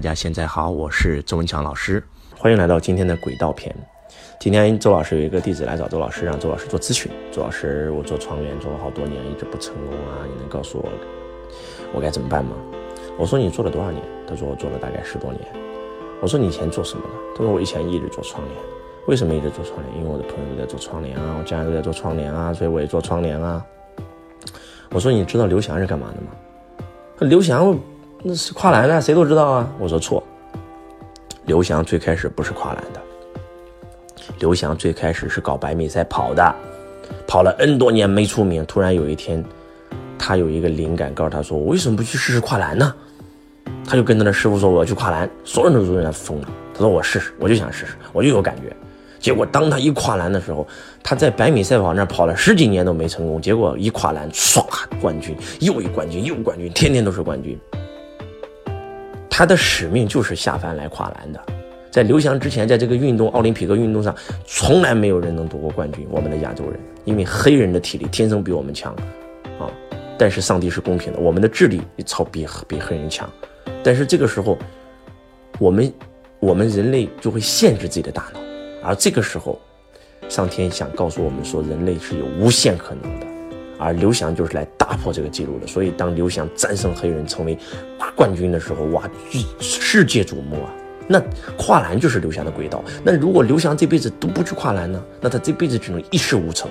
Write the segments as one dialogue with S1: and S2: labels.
S1: 大家现在好，我是周文强老师，欢迎来到今天的轨道篇。今天周老师有一个弟子来找周老师，让周老师做咨询。周老师，我做创业做了好多年，一直不成功啊，你能告诉我我该怎么办吗？我说你做了多少年？他说我做了大概十多年。我说你以前做什么的？他说我以前一直做窗帘。为什么一直做窗帘？因为我的朋友都在做窗帘啊，我家人都在做窗帘啊，所以我也做窗帘啊。我说你知道刘翔是干嘛的吗？刘翔。那是跨栏的，谁都知道啊。我说错，刘翔最开始不是跨栏的，刘翔最开始是搞百米赛跑的，跑了 N 多年没出名。突然有一天，他有一个灵感，告诉他说：“我为什么不去试试跨栏呢？”他就跟他的师傅说：“我要去跨栏。”所有人都说人家疯了。他说：“我试试，我就想试试，我就有感觉。”结果当他一跨栏的时候，他在百米赛跑那跑了十几年都没成功，结果一跨栏，唰，冠军，又一冠军，又冠军，天天都是冠军。他的使命就是下凡来跨栏的，在刘翔之前，在这个运动奥林匹克运动上，从来没有人能夺过冠军。我们的亚洲人，因为黑人的体力天生比我们强，啊，但是上帝是公平的，我们的智力超比比黑人强，但是这个时候，我们我们人类就会限制自己的大脑，而这个时候，上天想告诉我们说，人类是有无限可能的。而刘翔就是来打破这个记录的，所以当刘翔战胜黑人成为冠军的时候，哇，世界瞩目啊！那跨栏就是刘翔的轨道。那如果刘翔这辈子都不去跨栏呢？那他这辈子只能一事无成。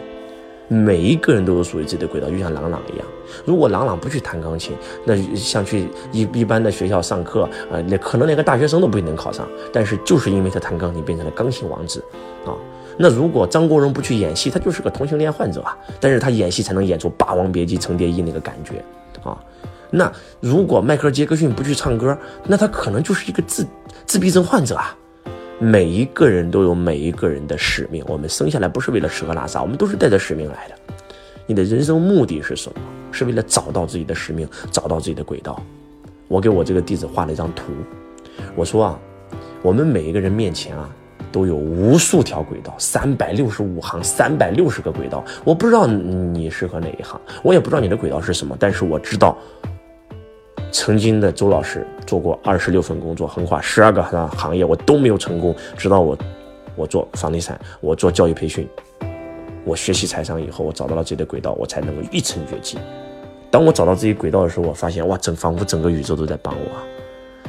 S1: 每一个人都有属于自己的轨道，就像郎朗一样。如果郎朗不去弹钢琴，那像去一一般的学校上课啊，那可能连个大学生都不一定能考上。但是就是因为他弹钢琴，变成了钢琴王子啊。那如果张国荣不去演戏，他就是个同性恋患者啊。但是他演戏才能演出《霸王别姬》《程蝶衣》那个感觉啊。那如果迈克尔·杰克逊不去唱歌，那他可能就是一个自自闭症患者啊。每一个人都有每一个人的使命，我们生下来不是为了吃喝拉撒，我们都是带着使命来的。你的人生目的是什么？是为了找到自己的使命，找到自己的轨道。我给我这个弟子画了一张图，我说啊，我们每一个人面前啊。都有无数条轨道，三百六十五行，三百六十个轨道。我不知道你适合哪一行，我也不知道你的轨道是什么，但是我知道，曾经的周老师做过二十六份工作，横跨十二个行行业，我都没有成功。直到我，我做房地产，我做教育培训，我学习财商以后，我找到了自己的轨道，我才能够一成绝技。当我找到自己轨道的时候，我发现哇，整仿佛整个宇宙都在帮我，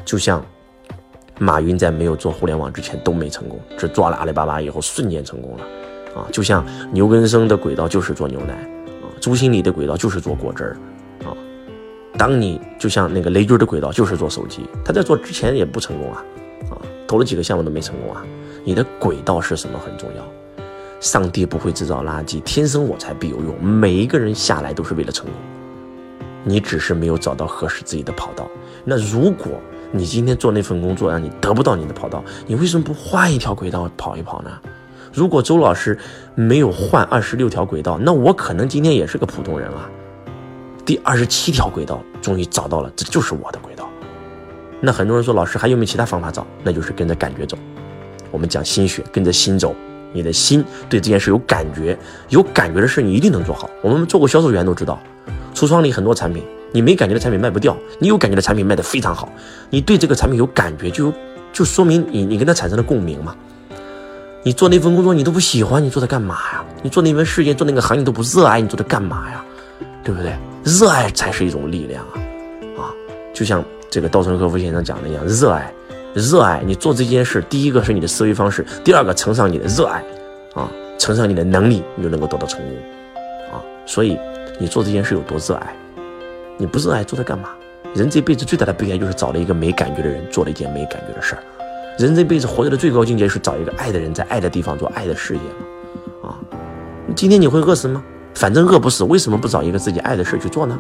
S1: 就像。马云在没有做互联网之前都没成功，只做了阿里巴巴以后瞬间成功了，啊，就像牛根生的轨道就是做牛奶，啊，朱新礼的轨道就是做果汁儿，啊，当你就像那个雷军的轨道就是做手机，他在做之前也不成功啊，啊，投了几个项目都没成功啊，你的轨道是什么很重要，上帝不会制造垃圾，天生我材必有用，每一个人下来都是为了成功，你只是没有找到合适自己的跑道，那如果。你今天做那份工作，让你得不到你的跑道，你为什么不换一条轨道跑一跑呢？如果周老师没有换二十六条轨道，那我可能今天也是个普通人啊。第二十七条轨道终于找到了，这就是我的轨道。那很多人说，老师还有没有其他方法找？那就是跟着感觉走。我们讲心学，跟着心走。你的心对这件事有感觉，有感觉的事你一定能做好。我们做过销售员都知道，橱窗里很多产品。你没感觉的产品卖不掉，你有感觉的产品卖得非常好。你对这个产品有感觉，就就说明你你跟他产生了共鸣嘛。你做那份工作你都不喜欢，你做它干嘛呀？你做那份事业做那个行业都不热爱，你做它干嘛呀？对不对？热爱才是一种力量啊！啊，就像这个稻盛和夫先生讲的一样，热爱，热爱你做这件事，第一个是你的思维方式，第二个乘上你的热爱，啊，乘上你的能力，你就能够得到成功，啊，所以你做这件事有多热爱。你不热爱做它干嘛？人这辈子最大的悲哀就是找了一个没感觉的人，做了一件没感觉的事儿。人这辈子活着的最高境界是找一个爱的人，在爱的地方做爱的事业。啊，今天你会饿死吗？反正饿不死，为什么不找一个自己爱的事去做呢？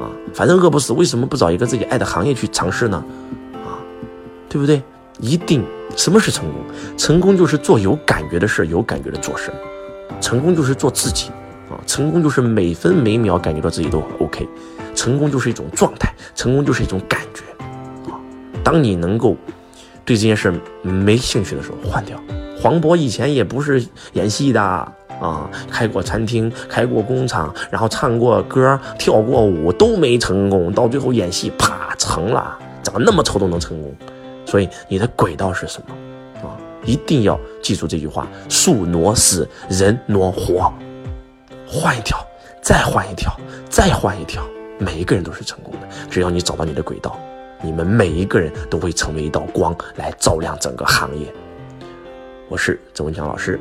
S1: 啊，反正饿不死，为什么不找一个自己爱的行业去尝试呢？啊，对不对？一定，什么是成功？成功就是做有感觉的事，有感觉的做事。成功就是做自己。成功就是每分每秒感觉到自己都 OK。成功就是一种状态，成功就是一种感觉，啊！当你能够对这件事没兴趣的时候，换掉。黄渤以前也不是演戏的啊，开过餐厅，开过工厂，然后唱过歌，跳过舞都没成功，到最后演戏啪成了，长那么丑都能成功，所以你的轨道是什么啊？一定要记住这句话：树挪死，人挪活。换一条，再换一条，再换一条，每一个人都是成功的。只要你找到你的轨道，你们每一个人都会成为一道光，来照亮整个行业。我是周文强老师，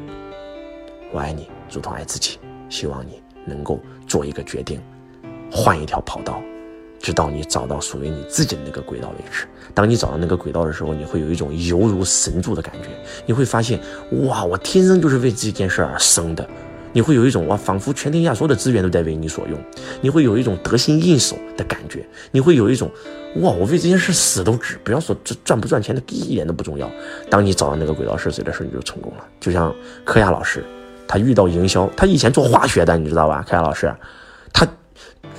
S1: 我爱你，如同爱自己。希望你能够做一个决定，换一条跑道。直到你找到属于你自己的那个轨道为止。当你找到那个轨道的时候，你会有一种犹如神助的感觉。你会发现，哇，我天生就是为这件事而生的。你会有一种哇，仿佛全天下所有的资源都在为你所用。你会有一种得心应手的感觉。你会有一种哇，我为这件事死都值。不要说这赚不赚钱的，一点都不重要。当你找到那个轨道是谁的时候，你就成功了。就像柯亚老师，他遇到营销，他以前做化学的，你知道吧？柯亚老师，他。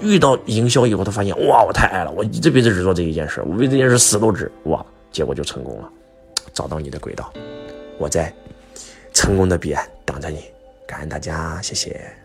S1: 遇到营销以后，他发现哇，我太爱了，我这辈子只做这一件事，我为这件事死都值哇，结果就成功了，找到你的轨道，我在成功的彼岸等着你，感恩大家，谢谢。